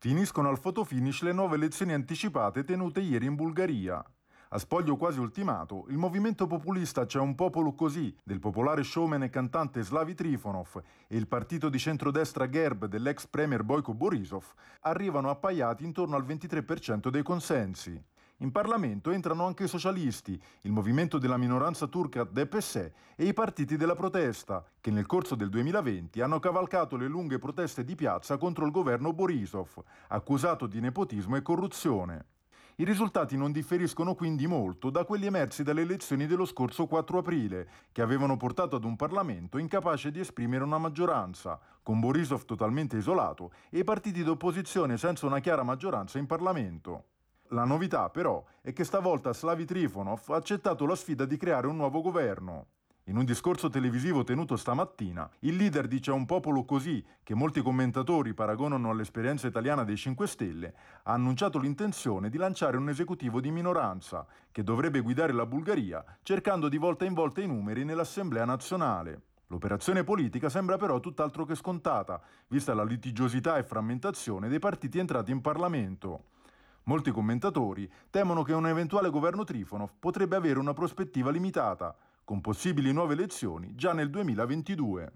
Finiscono al fotofinish le nuove elezioni anticipate tenute ieri in Bulgaria. A spoglio quasi ultimato, il movimento populista C'è un popolo così del popolare showman e cantante Slavi Trifonov e il partito di centrodestra Gerb dell'ex premier Boyko Borisov arrivano appaiati intorno al 23% dei consensi. In Parlamento entrano anche i socialisti, il movimento della minoranza turca DPS e i partiti della protesta, che nel corso del 2020 hanno cavalcato le lunghe proteste di piazza contro il governo Borisov, accusato di nepotismo e corruzione. I risultati non differiscono quindi molto da quelli emersi dalle elezioni dello scorso 4 aprile, che avevano portato ad un Parlamento incapace di esprimere una maggioranza, con Borisov totalmente isolato e i partiti d'opposizione senza una chiara maggioranza in Parlamento. La novità, però, è che stavolta Slavi Trifonov ha accettato la sfida di creare un nuovo governo. In un discorso televisivo tenuto stamattina, il leader dice a un popolo così, che molti commentatori paragonano all'esperienza italiana dei 5 Stelle, ha annunciato l'intenzione di lanciare un esecutivo di minoranza, che dovrebbe guidare la Bulgaria, cercando di volta in volta i numeri nell'Assemblea nazionale. L'operazione politica sembra però tutt'altro che scontata, vista la litigiosità e frammentazione dei partiti entrati in Parlamento. Molti commentatori temono che un eventuale governo Trifonov potrebbe avere una prospettiva limitata, con possibili nuove elezioni già nel 2022.